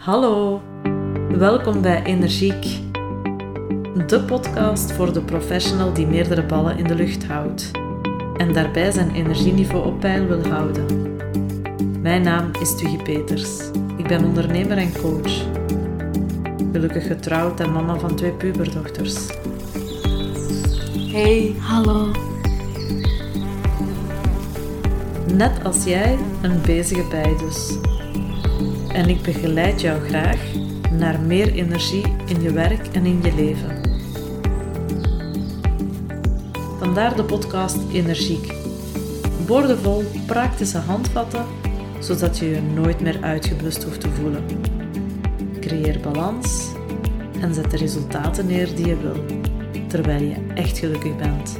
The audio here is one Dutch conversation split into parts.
Hallo, welkom bij Energiek, de podcast voor de professional die meerdere ballen in de lucht houdt en daarbij zijn energieniveau op peil wil houden. Mijn naam is Tuggy Peters. Ik ben ondernemer en coach. Gelukkig getrouwd en mama van twee puberdochters. Hey, hallo. Net als jij een bezige bij dus. En ik begeleid jou graag naar meer energie in je werk en in je leven. Vandaar de podcast Energiek. Boordevol praktische handvatten, zodat je je nooit meer uitgeblust hoeft te voelen. Creëer balans en zet de resultaten neer die je wil, terwijl je echt gelukkig bent.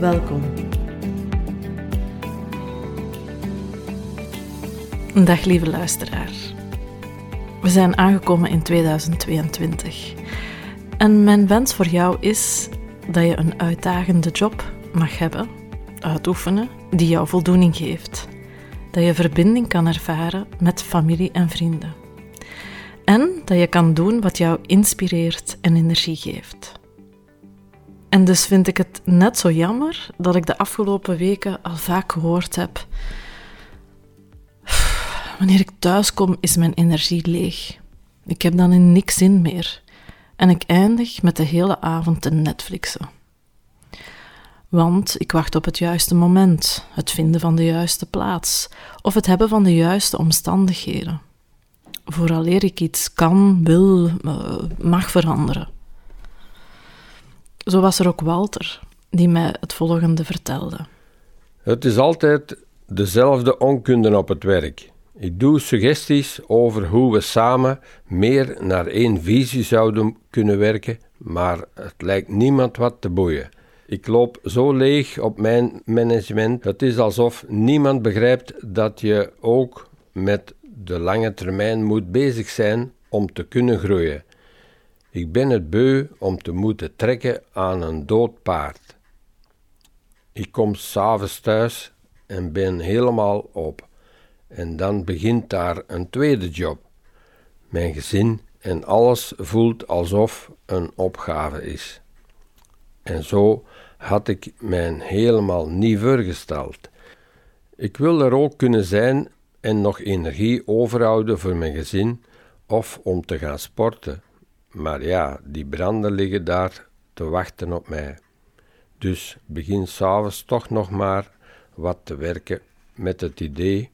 Welkom. Dag lieve luisteraar. We zijn aangekomen in 2022. En mijn wens voor jou is dat je een uitdagende job mag hebben, uitoefenen, die jou voldoening geeft. Dat je verbinding kan ervaren met familie en vrienden. En dat je kan doen wat jou inspireert en energie geeft. En dus vind ik het net zo jammer dat ik de afgelopen weken al vaak gehoord heb Wanneer ik thuis kom, is mijn energie leeg. Ik heb dan in niks zin meer. En ik eindig met de hele avond te Netflixen. Want ik wacht op het juiste moment, het vinden van de juiste plaats of het hebben van de juiste omstandigheden. Vooraleer ik iets kan, wil, eh, mag veranderen. Zo was er ook Walter, die mij het volgende vertelde. Het is altijd dezelfde onkunde op het werk. Ik doe suggesties over hoe we samen meer naar één visie zouden kunnen werken, maar het lijkt niemand wat te boeien. Ik loop zo leeg op mijn management. Het is alsof niemand begrijpt dat je ook met de lange termijn moet bezig zijn om te kunnen groeien. Ik ben het beu om te moeten trekken aan een dood paard. Ik kom s'avonds thuis en ben helemaal op. En dan begint daar een tweede job. Mijn gezin en alles voelt alsof een opgave is. En zo had ik mij helemaal niet voorgesteld. Ik wil er ook kunnen zijn en nog energie overhouden voor mijn gezin of om te gaan sporten. Maar ja, die branden liggen daar te wachten op mij. Dus begin s'avonds toch nog maar wat te werken met het idee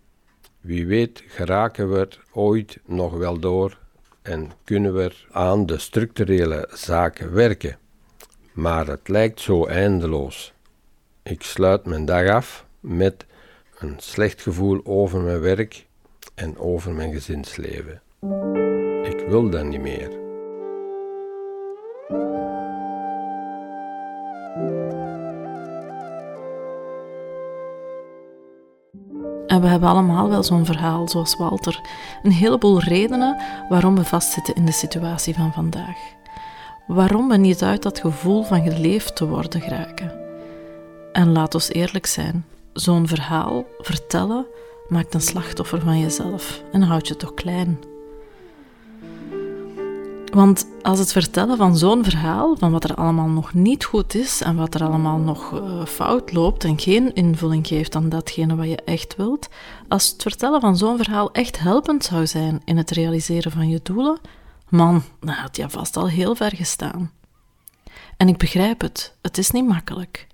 wie weet geraken we er ooit nog wel door en kunnen we aan de structurele zaken werken. Maar het lijkt zo eindeloos. Ik sluit mijn dag af met een slecht gevoel over mijn werk en over mijn gezinsleven. Ik wil dat niet meer. We hebben allemaal wel zo'n verhaal, zoals Walter. Een heleboel redenen waarom we vastzitten in de situatie van vandaag. Waarom we niet uit dat gevoel van geleefd te worden geraken. En laat ons eerlijk zijn: zo'n verhaal vertellen maakt een slachtoffer van jezelf en houdt je toch klein. Want als het vertellen van zo'n verhaal, van wat er allemaal nog niet goed is en wat er allemaal nog uh, fout loopt en geen invulling geeft aan datgene wat je echt wilt, als het vertellen van zo'n verhaal echt helpend zou zijn in het realiseren van je doelen, man, dan had je vast al heel ver gestaan. En ik begrijp het, het is niet makkelijk.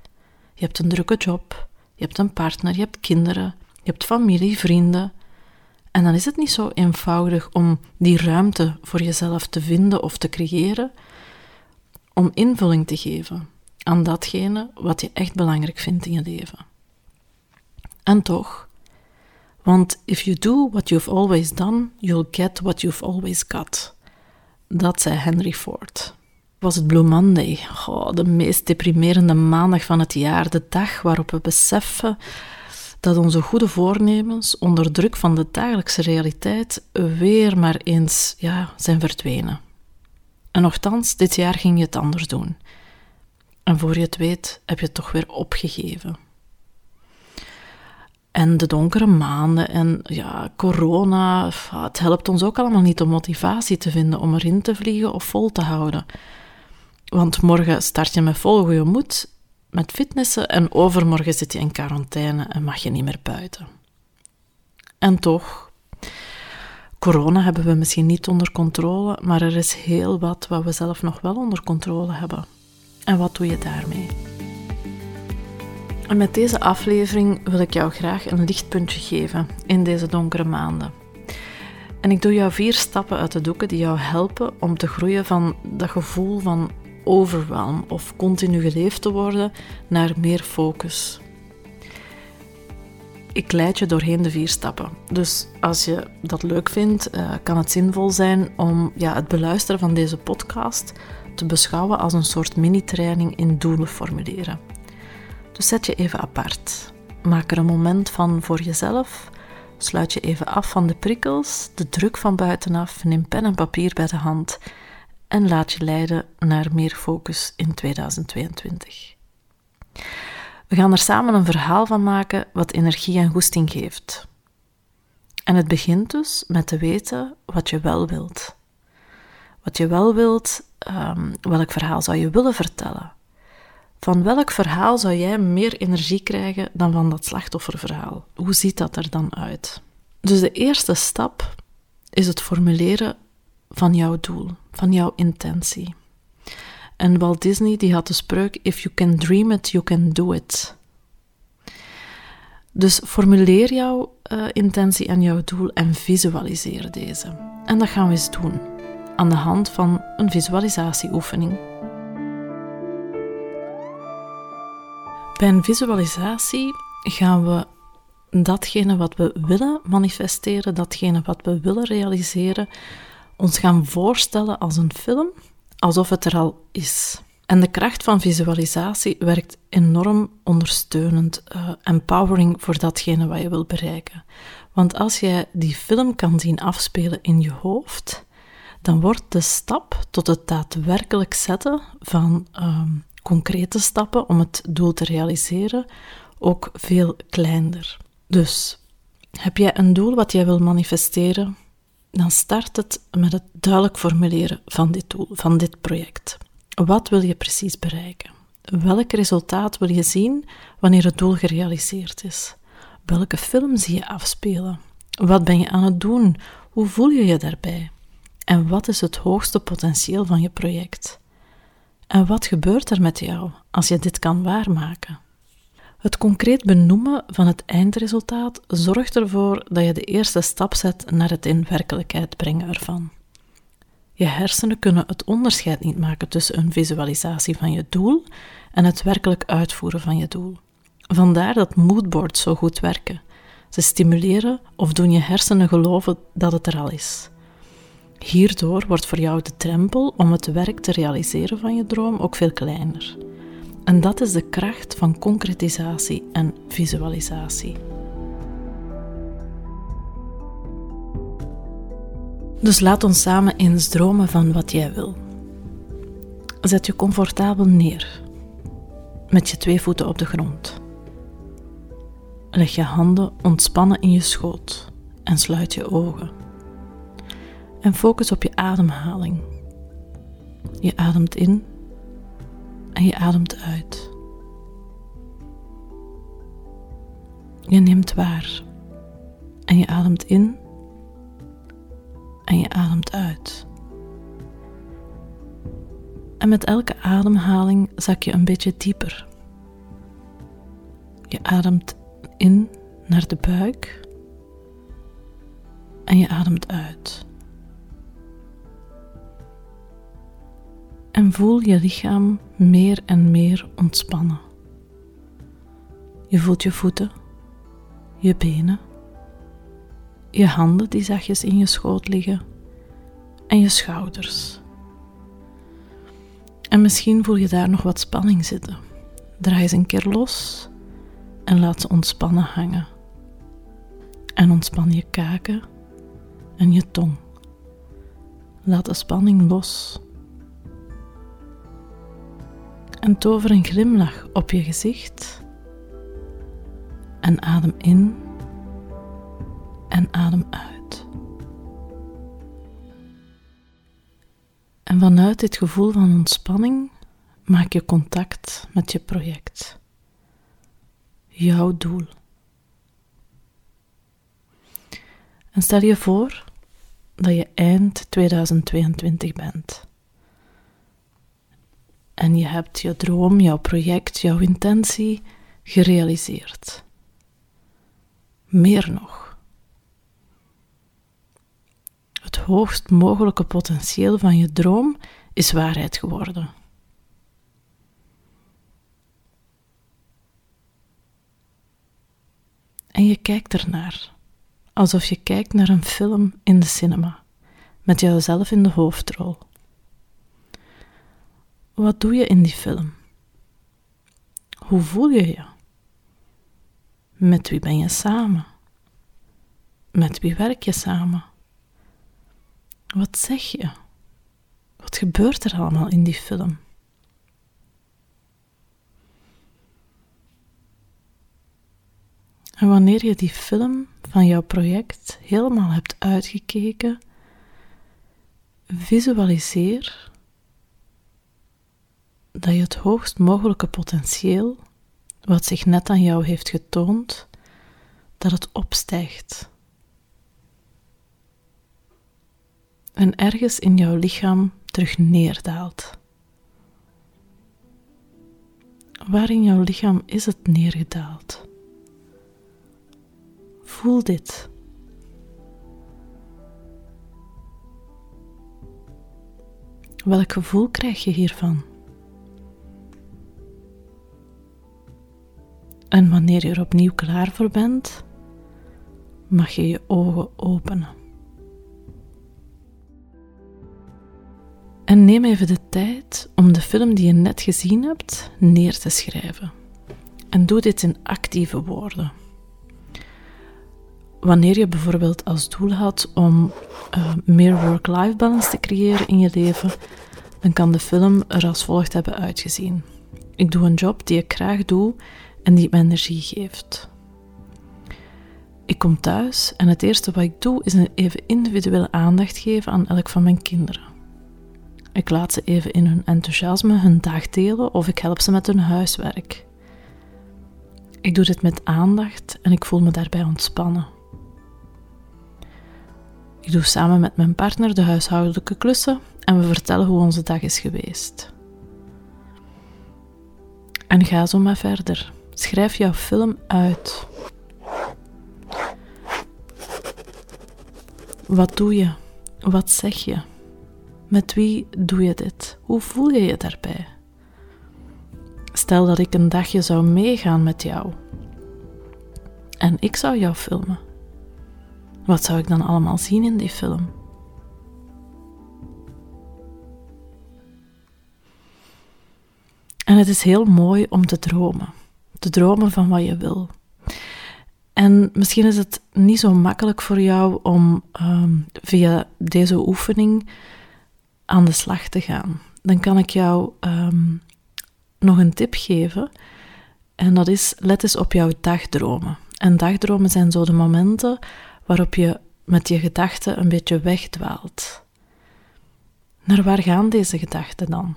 Je hebt een drukke job, je hebt een partner, je hebt kinderen, je hebt familie, vrienden. En dan is het niet zo eenvoudig om die ruimte voor jezelf te vinden of te creëren, om invulling te geven aan datgene wat je echt belangrijk vindt in je leven. En toch, want if you do what you've always done, you'll get what you've always got. Dat zei Henry Ford. Was het Blue Monday, oh, de meest deprimerende maandag van het jaar, de dag waarop we beseffen dat onze goede voornemens onder druk van de dagelijkse realiteit weer maar eens ja, zijn verdwenen. En nochtans, dit jaar ging je het anders doen. En voor je het weet, heb je het toch weer opgegeven. En de donkere maanden en ja, corona, het helpt ons ook allemaal niet om motivatie te vinden om erin te vliegen of vol te houden. Want morgen start je met vol goede moed met fitnessen en overmorgen zit je in quarantaine en mag je niet meer buiten. En toch, corona hebben we misschien niet onder controle, maar er is heel wat wat we zelf nog wel onder controle hebben. En wat doe je daarmee? Met deze aflevering wil ik jou graag een lichtpuntje geven in deze donkere maanden. En ik doe jou vier stappen uit de doeken die jou helpen om te groeien van dat gevoel van overwhelm of continu geleefd te worden naar meer focus. Ik leid je doorheen de vier stappen. Dus als je dat leuk vindt, eh, kan het zinvol zijn om ja, het beluisteren van deze podcast te beschouwen als een soort mini-training in doelen formuleren. Dus zet je even apart. Maak er een moment van voor jezelf. Sluit je even af van de prikkels, de druk van buitenaf. Neem pen en papier bij de hand en laat je leiden naar meer focus in 2022. We gaan er samen een verhaal van maken wat energie en goesting geeft. En het begint dus met te weten wat je wel wilt. Wat je wel wilt, um, welk verhaal zou je willen vertellen? Van welk verhaal zou jij meer energie krijgen dan van dat slachtofferverhaal? Hoe ziet dat er dan uit? Dus de eerste stap is het formuleren van jouw doel, van jouw intentie. En Walt Disney die had de spreuk: If you can dream it, you can do it. Dus formuleer jouw uh, intentie en jouw doel en visualiseer deze. En dat gaan we eens doen aan de hand van een visualisatieoefening. Bij een visualisatie gaan we datgene wat we willen manifesteren, datgene wat we willen realiseren, ons gaan voorstellen als een film, alsof het er al is. En de kracht van visualisatie werkt enorm ondersteunend, uh, empowering voor datgene wat je wil bereiken. Want als jij die film kan zien afspelen in je hoofd, dan wordt de stap tot het daadwerkelijk zetten van uh, concrete stappen om het doel te realiseren ook veel kleiner. Dus heb jij een doel wat jij wil manifesteren? Dan start het met het duidelijk formuleren van dit doel, van dit project. Wat wil je precies bereiken? Welk resultaat wil je zien wanneer het doel gerealiseerd is? Welke film zie je afspelen? Wat ben je aan het doen? Hoe voel je je daarbij? En wat is het hoogste potentieel van je project? En wat gebeurt er met jou als je dit kan waarmaken? Het concreet benoemen van het eindresultaat zorgt ervoor dat je de eerste stap zet naar het in werkelijkheid brengen ervan. Je hersenen kunnen het onderscheid niet maken tussen een visualisatie van je doel en het werkelijk uitvoeren van je doel. Vandaar dat moodboards zo goed werken. Ze stimuleren of doen je hersenen geloven dat het er al is. Hierdoor wordt voor jou de drempel om het werk te realiseren van je droom ook veel kleiner. En dat is de kracht van concretisatie en visualisatie. Dus laat ons samen eens dromen van wat jij wil. Zet je comfortabel neer, met je twee voeten op de grond. Leg je handen ontspannen in je schoot en sluit je ogen. En focus op je ademhaling. Je ademt in en je ademt uit. Je neemt waar en je ademt in en je ademt uit. En met elke ademhaling zak je een beetje dieper. Je ademt in naar de buik en je ademt uit. en voel je lichaam meer en meer ontspannen. Je voelt je voeten, je benen, je handen die zachtjes in je schoot liggen en je schouders. En misschien voel je daar nog wat spanning zitten. Draai ze een keer los en laat ze ontspannen hangen. En ontspan je kaken en je tong. Laat de spanning los en tover een glimlach op je gezicht En adem in en adem uit. En vanuit dit gevoel van ontspanning maak je contact met je project. Jouw doel. En stel je voor dat je eind 2022 bent. En je hebt je droom, jouw project, jouw intentie gerealiseerd. Meer nog. Het hoogst mogelijke potentieel van je droom is waarheid geworden. En je kijkt ernaar, alsof je kijkt naar een film in de cinema, met jouzelf in de hoofdrol. Wat doe je in die film? Hoe voel je je? Met wie ben je samen? Met wie werk je samen? Wat zeg je? Wat gebeurt er allemaal in die film? En wanneer je die film van jouw project helemaal hebt uitgekeken, visualiseer dat je het hoogst mogelijke potentieel, wat zich net aan jou heeft getoond, dat het opstijgt. En ergens in jouw lichaam terug neerdaalt. Waar in jouw lichaam is het neergedaald? Voel dit. Welk gevoel krijg je hiervan? En wanneer je er opnieuw klaar voor bent, mag je je ogen openen. En neem even de tijd om de film die je net gezien hebt neer te schrijven. En doe dit in actieve woorden. Wanneer je bijvoorbeeld als doel had om uh, meer work-life balance te creëren in je leven, dan kan de film er als volgt hebben uitgezien. Ik doe een job die ik graag doe en die me energie geeft. Ik kom thuis en het eerste wat ik doe is een even individuele aandacht geven aan elk van mijn kinderen. Ik laat ze even in hun enthousiasme hun dag delen of ik help ze met hun huiswerk. Ik doe dit met aandacht en ik voel me daarbij ontspannen. Ik doe samen met mijn partner de huishoudelijke klussen en we vertellen hoe onze dag is geweest. En ga zo maar verder. Schrijf jouw film uit. Wat doe je? Wat zeg je? Met wie doe je dit? Hoe voel je je daarbij? Stel dat ik een dagje zou meegaan met jou en ik zou jou filmen. Wat zou ik dan allemaal zien in die film? En het is heel mooi om te dromen. Te dromen van wat je wil. En misschien is het niet zo makkelijk voor jou om ehm, via deze oefening aan de slag te gaan. Dan kan ik jou ehm, nog een tip geven. En dat is: let eens op jouw dagdromen. En dagdromen zijn zo de momenten waarop je met je gedachten een beetje wegdwaalt. Naar waar gaan deze gedachten dan?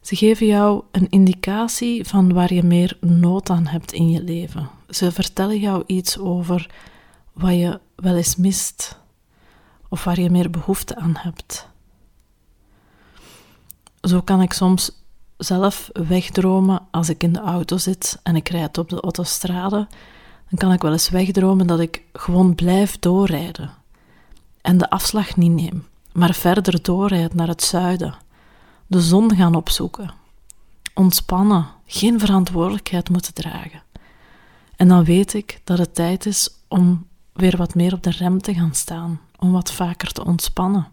Ze geven jou een indicatie van waar je meer nood aan hebt in je leven. Ze vertellen jou iets over wat je wel eens mist of waar je meer behoefte aan hebt. Zo kan ik soms zelf wegdromen als ik in de auto zit en ik rijd op de autostrade dan kan ik wel eens wegdromen dat ik gewoon blijf doorrijden en de afslag niet neem, maar verder doorrijd naar het zuiden, de zon gaan opzoeken, ontspannen, geen verantwoordelijkheid moeten dragen. En dan weet ik dat het tijd is om weer wat meer op de rem te gaan staan, om wat vaker te ontspannen.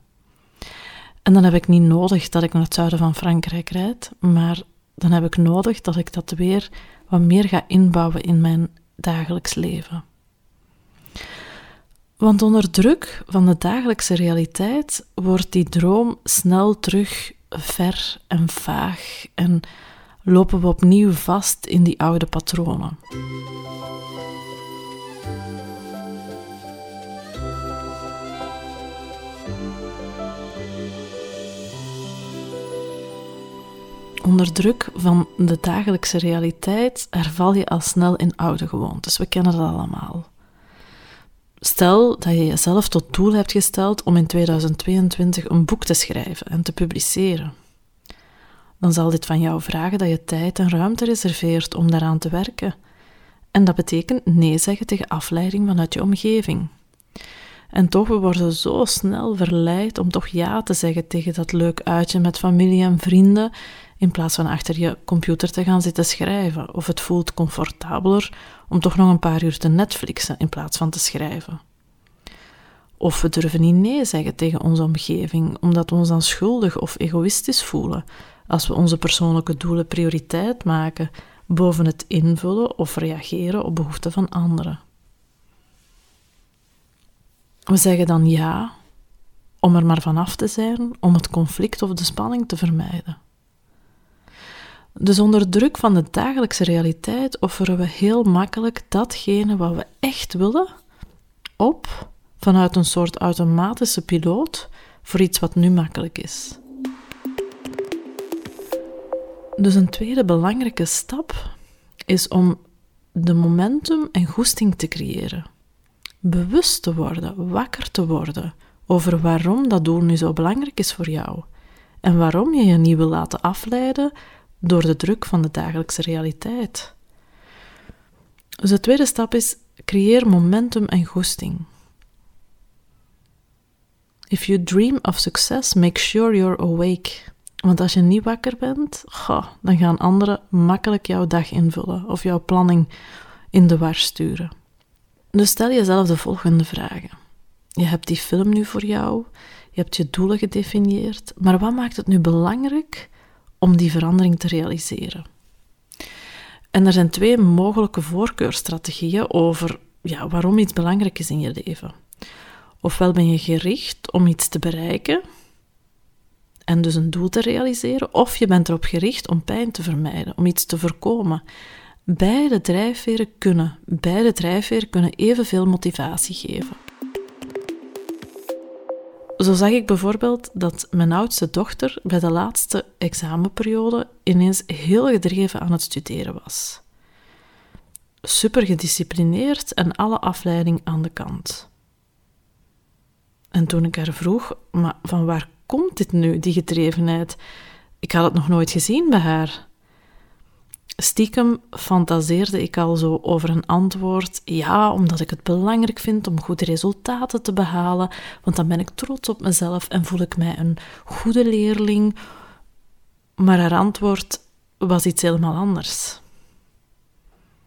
En dan heb ik niet nodig dat ik naar het zuiden van Frankrijk rijd, maar dan heb ik nodig dat ik dat weer wat meer ga inbouwen in mijn dagelijks leven. Want onder druk van de dagelijkse realiteit wordt die droom snel terug ver en vaag en lopen we opnieuw vast in die oude patronen. Onder druk van de dagelijkse realiteit herval je al snel in oude gewoontes. We kennen dat allemaal. Stel dat je jezelf tot doel hebt gesteld om in 2022 een boek te schrijven en te publiceren. Dan zal dit van jou vragen dat je tijd en ruimte reserveert om daaraan te werken. En dat betekent nee zeggen tegen afleiding vanuit je omgeving. En toch, we worden zo snel verleid om toch ja te zeggen tegen dat leuk uitje met familie en vrienden in plaats van achter je computer te gaan zitten schrijven. Of het voelt comfortabeler om toch nog een paar uur te Netflixen in plaats van te schrijven. Of we durven niet nee zeggen tegen onze omgeving, omdat we ons dan schuldig of egoïstisch voelen als we onze persoonlijke doelen prioriteit maken boven het invullen of reageren op behoeften van anderen. We zeggen dan ja om er maar vanaf te zijn, om het conflict of de spanning te vermijden. Dus onder druk van de dagelijkse realiteit offeren we heel makkelijk datgene wat we echt willen op vanuit een soort automatische piloot voor iets wat nu makkelijk is. Dus een tweede belangrijke stap is om de momentum en goesting te creëren. Bewust te worden, wakker te worden over waarom dat doel nu zo belangrijk is voor jou en waarom je je niet wil laten afleiden door de druk van de dagelijkse realiteit. Dus de tweede stap is creëer momentum en goesting. If you dream of success, make sure you're awake. Want als je niet wakker bent, dan gaan anderen makkelijk jouw dag invullen of jouw planning in de war sturen. Dus stel jezelf de volgende vragen. Je hebt die film nu voor jou, je hebt je doelen gedefinieerd, maar wat maakt het nu belangrijk om die verandering te realiseren. En er zijn twee mogelijke voorkeurstrategieën over ja, waarom iets belangrijk is in je leven. Ofwel ben je gericht om iets te bereiken en dus een doel te realiseren, of je bent erop gericht om pijn te vermijden, om iets te voorkomen. Beide drijfveren kunnen, beide drijfveren kunnen evenveel motivatie geven. Zo zag ik bijvoorbeeld dat mijn oudste dochter bij de laatste examenperiode ineens heel gedreven aan het studeren was. Super gedisciplineerd en alle afleiding aan de kant. En toen ik haar vroeg, maar van waar komt dit nu, die gedrevenheid? Ik had het nog nooit gezien bij haar. Stiekem fantaseerde ik al zo over een antwoord. Ja, omdat ik het belangrijk vind om goede resultaten te behalen, want dan ben ik trots op mezelf en voel ik mij een goede leerling. Maar haar antwoord was iets helemaal anders.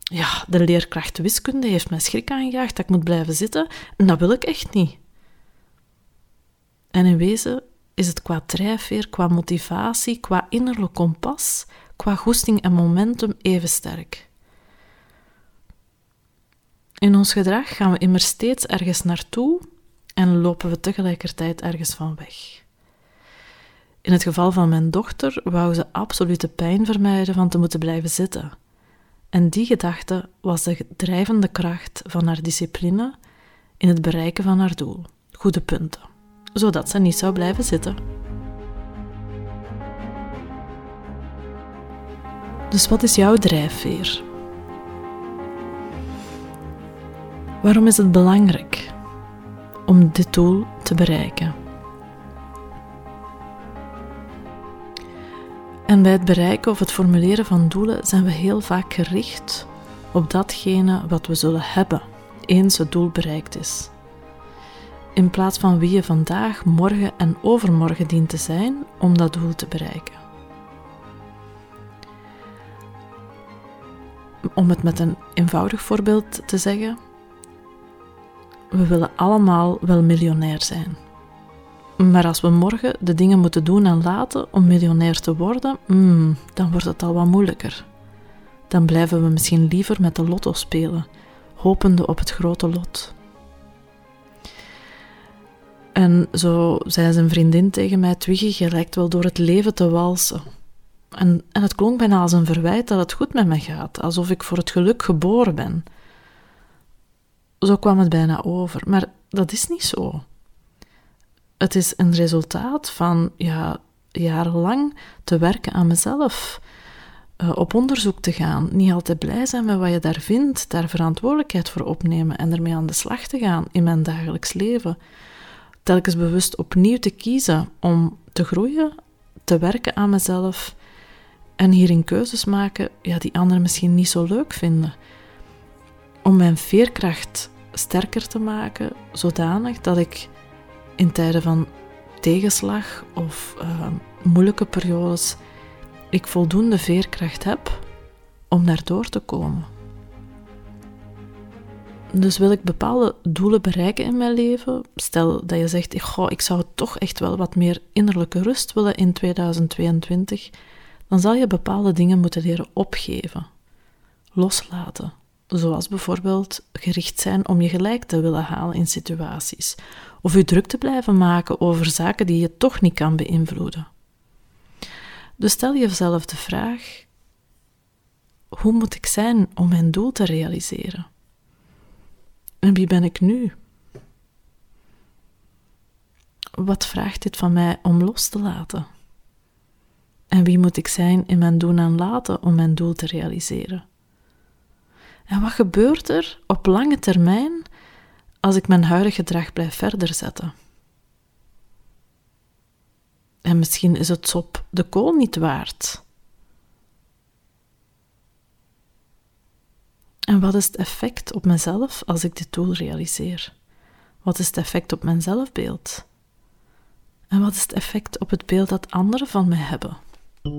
Ja, de leerkracht wiskunde heeft mij schrik aangejaagd dat ik moet blijven zitten en dat wil ik echt niet. En in wezen is het qua drijfveer, qua motivatie, qua innerlijk kompas qua goesting en momentum even sterk. In ons gedrag gaan we immers steeds ergens naartoe en lopen we tegelijkertijd ergens van weg. In het geval van mijn dochter wou ze absolute pijn vermijden van te moeten blijven zitten. En die gedachte was de drijvende kracht van haar discipline in het bereiken van haar doel, goede punten, zodat ze niet zou blijven zitten. Dus wat is jouw drijfveer? Waarom is het belangrijk om dit doel te bereiken? En bij het bereiken of het formuleren van doelen zijn we heel vaak gericht op datgene wat we zullen hebben eens het doel bereikt is. In plaats van wie je vandaag, morgen en overmorgen dient te zijn om dat doel te bereiken. Om het met een eenvoudig voorbeeld te zeggen, we willen allemaal wel miljonair zijn. Maar als we morgen de dingen moeten doen en laten om miljonair te worden, mm, dan wordt het al wat moeilijker. Dan blijven we misschien liever met de lotto spelen, hopende op het grote lot. En zo zei zijn vriendin tegen mij: Twiggy, je lijkt wel door het leven te walsen. En, het klonk bijna als een verwijt dat het goed met me gaat, alsof ik voor het geluk geboren ben. Zo kwam het bijna over, maar dat is niet zo. Het is een resultaat van ja, jarenlang te werken aan mezelf, uh, op onderzoek te gaan, niet altijd blij zijn met wat je daar vindt, daar verantwoordelijkheid voor opnemen en ermee aan de slag te gaan in mijn dagelijks leven. Telkens bewust opnieuw te kiezen om te groeien, te werken aan mezelf en hierin keuzes maken ja, die anderen misschien niet zo leuk vinden. Om mijn veerkracht sterker te maken, zodanig dat ik in tijden van tegenslag of uh, moeilijke periodes ik voldoende veerkracht heb om daar door te komen. Dus wil ik bepaalde doelen bereiken in mijn leven, stel dat je zegt, goh, ik zou toch echt wel wat meer innerlijke rust willen in 2022, dan zal je bepaalde dingen moeten leren opgeven, loslaten. Zoals bijvoorbeeld gericht zijn om je gelijk te willen halen in situaties, of je druk te blijven maken over zaken die je toch niet kan beïnvloeden. Dus stel jezelf de vraag: hoe moet ik zijn om mijn doel te realiseren? En wie ben ik nu? Wat vraagt dit van mij om los te laten? En wie moet ik zijn in mijn doen en laten om mijn doel te realiseren? En wat gebeurt er op lange termijn als ik mijn huidige gedrag blijf verder zetten? En misschien is het op de kool niet waard. En wat is het effect op mezelf als ik dit doel realiseer? Wat is het effect op mijn zelfbeeld? En wat is het effect op het beeld dat anderen van mij hebben? En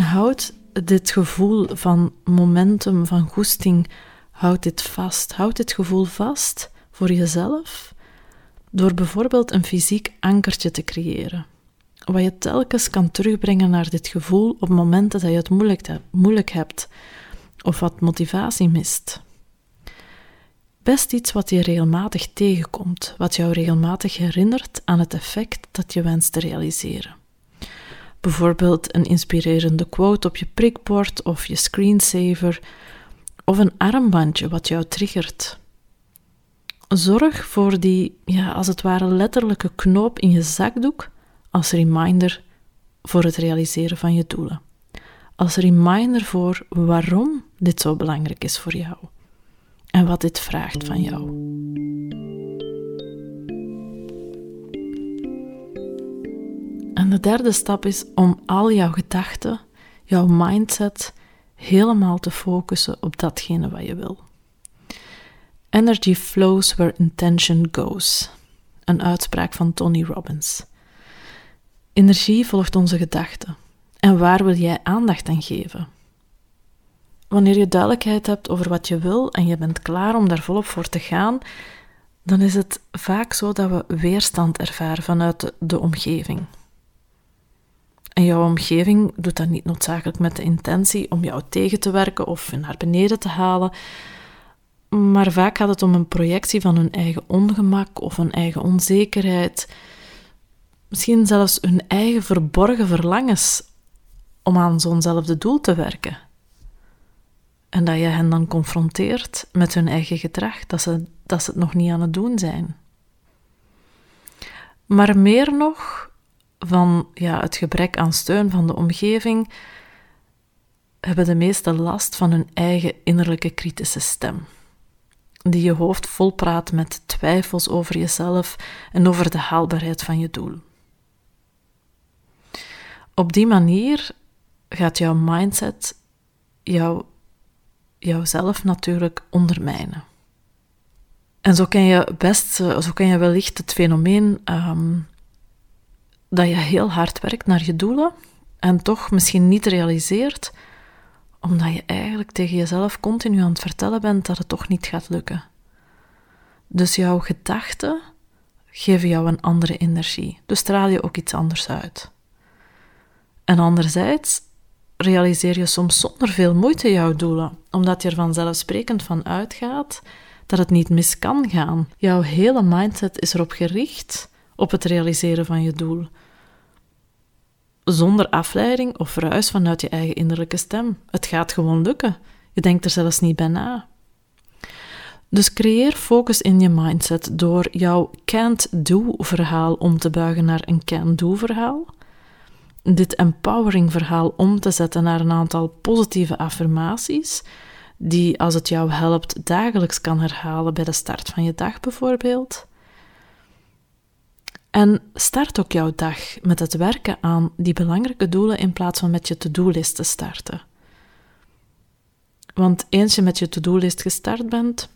houd dit gevoel van momentum, van goesting, houd dit vast. Houd dit gevoel vast voor jezelf door bijvoorbeeld een fysiek ankertje te creëren. Wat je telkens kan terugbrengen naar dit gevoel op momenten dat je het moeilijk, moeilijk hebt of wat motivatie mist. Best iets wat je regelmatig tegenkomt, wat jou regelmatig herinnert aan het effect dat je wenst te realiseren. Bijvoorbeeld een inspirerende quote op je prikbord of je screensaver of een armbandje wat jou triggert. Zorg voor die, ja, als het ware letterlijke knoop in je zakdoek als reminder voor het realiseren van je doelen. Als reminder voor waarom dit zo belangrijk is voor jou en wat dit vraagt van jou. En de derde stap is om al jouw gedachten, jouw mindset, helemaal te focussen op datgene wat je wil. Energy flows where intention goes. Een uitspraak van Tony Robbins. Energie volgt onze gedachten. En waar wil jij aandacht aan geven? Wanneer je duidelijkheid hebt over wat je wil en je bent klaar om daar volop voor te gaan, dan is het vaak zo dat we weerstand ervaren vanuit de, omgeving. En jouw omgeving doet dat niet noodzakelijk met de intentie om jou tegen te werken of naar beneden te halen, maar vaak gaat het om een projectie van hun eigen ongemak of hun eigen onzekerheid, misschien zelfs hun eigen verborgen verlangens om aan zo'nzelfde doel te werken. En dat je hen dan confronteert met hun eigen gedrag, dat ze, dat ze het nog niet aan het doen zijn. Maar meer nog van ja, het gebrek aan steun van de omgeving, hebben de meeste last van hun eigen innerlijke kritische stem. Die je hoofd vol praat met twijfels over jezelf en over de haalbaarheid van je doel. Op die manier gaat jouw mindset jou, jouzelf natuurlijk ondermijnen. En zo ken je best, zo ken je wellicht het fenomeen ehm, dat je heel hard werkt naar je doelen en toch misschien niet realiseert, omdat je eigenlijk tegen jezelf continu aan het vertellen bent dat het toch niet gaat lukken. Dus jouw gedachten geven jou een andere energie, dus straal je ook iets anders uit. En anderzijds realiseer je soms zonder veel moeite jouw doelen, omdat je er vanzelfsprekend van uitgaat dat het niet mis kan gaan. Jouw hele mindset is erop gericht op het realiseren van je doel. Zonder afleiding of ruis vanuit je eigen innerlijke stem. Het gaat gewoon lukken. Je denkt er zelfs niet bij na. Dus creëer focus in je mindset door jouw can't-do-verhaal om te buigen naar een can-do-verhaal. Dit empowering-verhaal om te zetten naar een aantal positieve affirmaties, die als het jou helpt dagelijks kan herhalen bij de start van je dag bijvoorbeeld. En start ook jouw dag met het werken aan die belangrijke doelen in plaats van met je to-do-list te starten. Want eens je met je to-do-list gestart bent,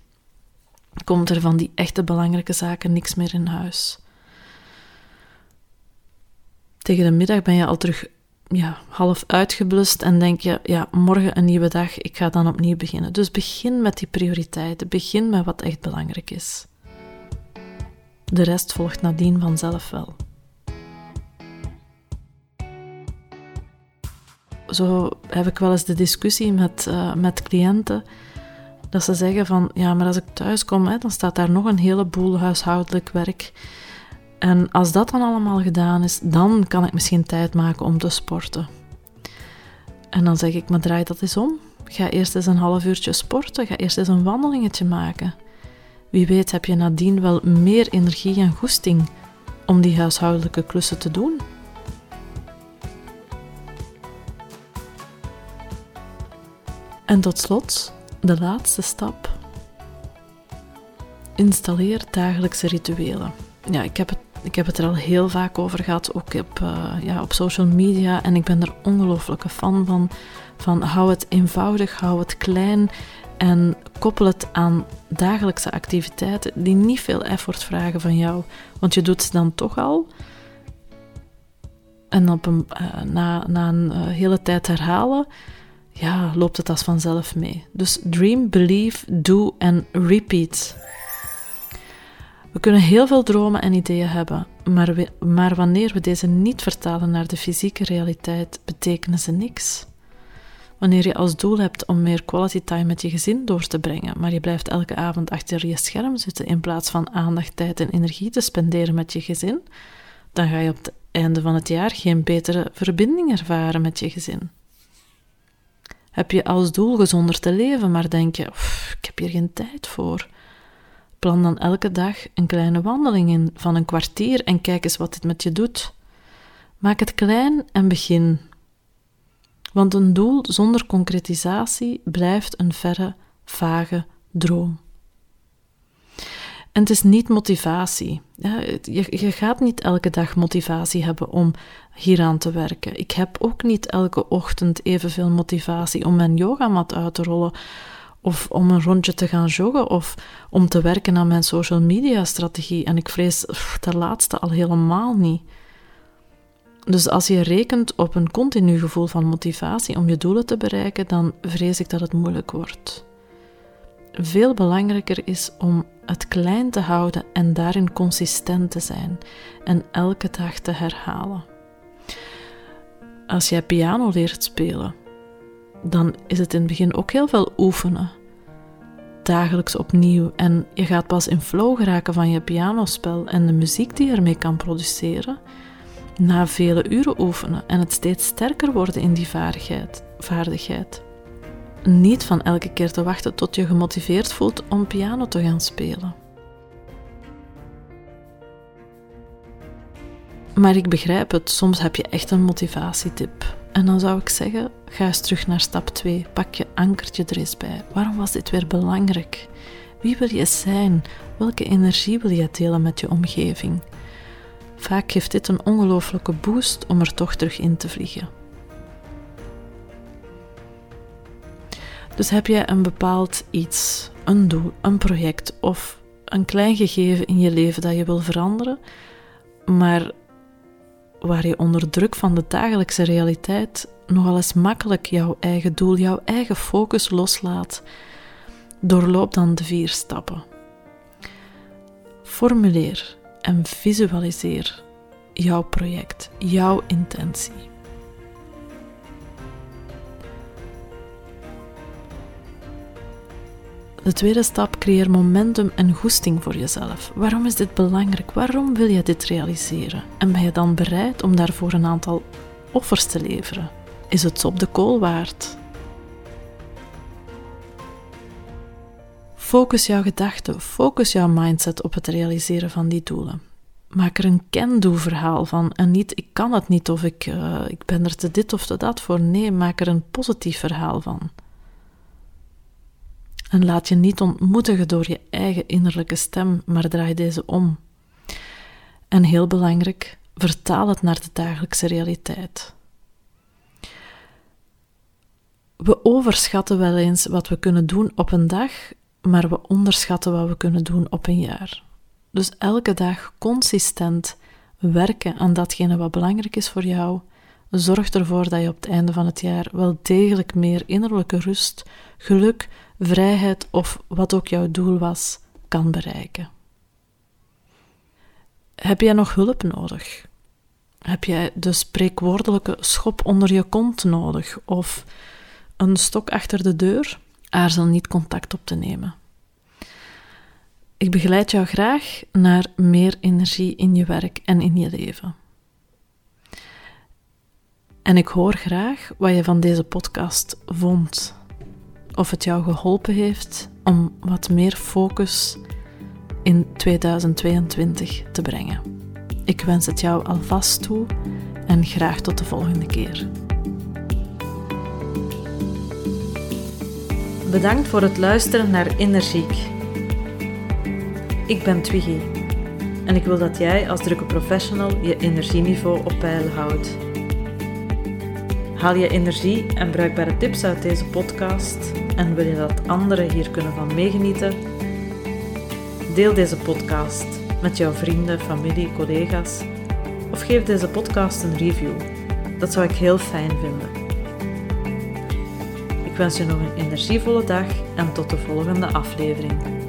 komt er van die echte belangrijke zaken niks meer in huis. Tegen de middag ben je al terug ja, half uitgeblust en denk je, ja, morgen een nieuwe dag, ik ga dan opnieuw beginnen. Dus begin met die prioriteiten, begin met wat echt belangrijk is. De rest volgt nadien vanzelf wel. Zo heb ik wel eens de discussie met, uh, met cliënten dat ze zeggen van, ja, maar als ik thuis kom, hè, dan staat daar nog een heleboel huishoudelijk werk. En als dat dan allemaal gedaan is, dan kan ik misschien tijd maken om te sporten. En dan zeg ik, maar draai dat eens om. Ga eerst eens een half uurtje sporten, ga eerst eens een wandelingetje maken. Wie weet heb je nadien wel meer energie en goesting om die huishoudelijke klussen te doen. En tot slot, de laatste stap. Installeer dagelijkse rituelen. Ja, ik heb het, ik heb het er al heel vaak over gehad, ook op, uh, ja, op social media. En ik ben er ongelooflijke fan van. Van hou het eenvoudig, hou het klein en koppel het aan dagelijkse activiteiten die niet veel effort vragen van jou. Want je doet ze dan toch al. En op een, uh, na, na een uh, hele tijd herhalen, ja, loopt het als vanzelf mee. Dus dream, believe, do en repeat. We kunnen heel veel dromen en ideeën hebben, maar, maar wanneer we deze niet vertalen naar de fysieke realiteit, betekenen ze niks. Wanneer je als doel hebt om meer quality time met je gezin door te brengen, maar je blijft elke avond achter je scherm zitten in plaats van aandacht, tijd en energie te spenderen met je gezin, dan ga je op het einde van het jaar geen betere verbinding ervaren met je gezin. Heb je als doel gezonder te leven, maar denk je, ik heb hier geen tijd voor. Plan dan elke dag een kleine wandeling in van een kwartier en kijk eens wat dit met je doet. Maak het klein en begin. Want een doel zonder concretisatie blijft een verre, vage droom. En het is niet motivatie. Je, je gaat niet elke dag motivatie hebben om hieraan te werken. Ik heb ook niet elke ochtend evenveel motivatie om mijn yogamat uit te rollen of om een rondje te gaan joggen of om te werken aan mijn social media strategie. En ik vrees de laatste al helemaal niet. Dus als je rekent op een continu gevoel van motivatie om je doelen te bereiken, dan vrees ik dat het moeilijk wordt. Veel belangrijker is om het klein te houden en daarin consistent te zijn en elke dag te herhalen. Als jij piano leert spelen, dan is het in het begin ook heel veel oefenen. Dagelijks opnieuw en je gaat pas in flow geraken van je pianospel en de muziek die je ermee kan produceren na vele uren oefenen en het steeds sterker worden in die vaardigheid. vaardigheid. Niet van elke keer te wachten tot je gemotiveerd voelt om piano te gaan spelen. Maar ik begrijp het, soms heb je echt een motivatietip. En dan zou ik zeggen, ga eens terug naar stap 2. Pak je ankertje er eens bij. Waarom was dit weer belangrijk? Wie wil je zijn? Welke energie wil je delen met je omgeving? Vaak geeft dit een ongelooflijke boost om er toch terug in te vliegen. Dus heb jij een bepaald iets, een doel, een project of een klein gegeven in je leven dat je wil veranderen, maar waar je onder druk van de dagelijkse realiteit nogal eens makkelijk jouw eigen doel, jouw eigen focus loslaat, doorloop dan de vier stappen. Formuleer en visualiseer jouw project, jouw intentie. De tweede stap, creëer momentum en goesting voor jezelf. Waarom is dit belangrijk? Waarom wil je dit realiseren? En ben je dan bereid om daarvoor een aantal offers te leveren? Is het op de kool waard? Focus jouw gedachten, focus jouw mindset op het realiseren van die doelen. Maak er een can-do-verhaal van en niet ik kan het niet of ik, uh, ik ben er te dit of te dat voor. Nee, maak er een positief verhaal van. En laat je niet ontmoedigen door je eigen innerlijke stem, maar draai deze om. En heel belangrijk, vertaal het naar de dagelijkse realiteit. We overschatten wel eens wat we kunnen doen op een dag, maar we onderschatten wat we kunnen doen op een jaar. Dus elke dag consistent werken aan datgene wat belangrijk is voor jou, zorgt ervoor dat je op het einde van het jaar wel degelijk meer innerlijke rust, geluk, vrijheid of wat ook jouw doel was, kan bereiken. Heb jij nog hulp nodig? Heb jij de spreekwoordelijke schop onder je kont nodig of een stok achter de deur? Aarzel niet contact op te nemen. Ik begeleid jou graag naar meer energie in je werk en in je leven. En ik hoor graag wat je van deze podcast vond. Of het jou geholpen heeft om wat meer focus in 2022 te brengen. Ik wens het jou alvast toe en graag tot de volgende keer. Bedankt voor het luisteren naar Energiek. Ik ben Twiggy en ik wil dat jij als drukke professional je energieniveau op peil houdt. Haal je energie en bruikbare tips uit deze podcast en wil je dat anderen hier kunnen van meegenieten? Deel deze podcast met jouw vrienden, familie, collega's of geef deze podcast een review. Dat zou ik heel fijn vinden. Ik wens je nog een energievolle dag en tot de volgende aflevering.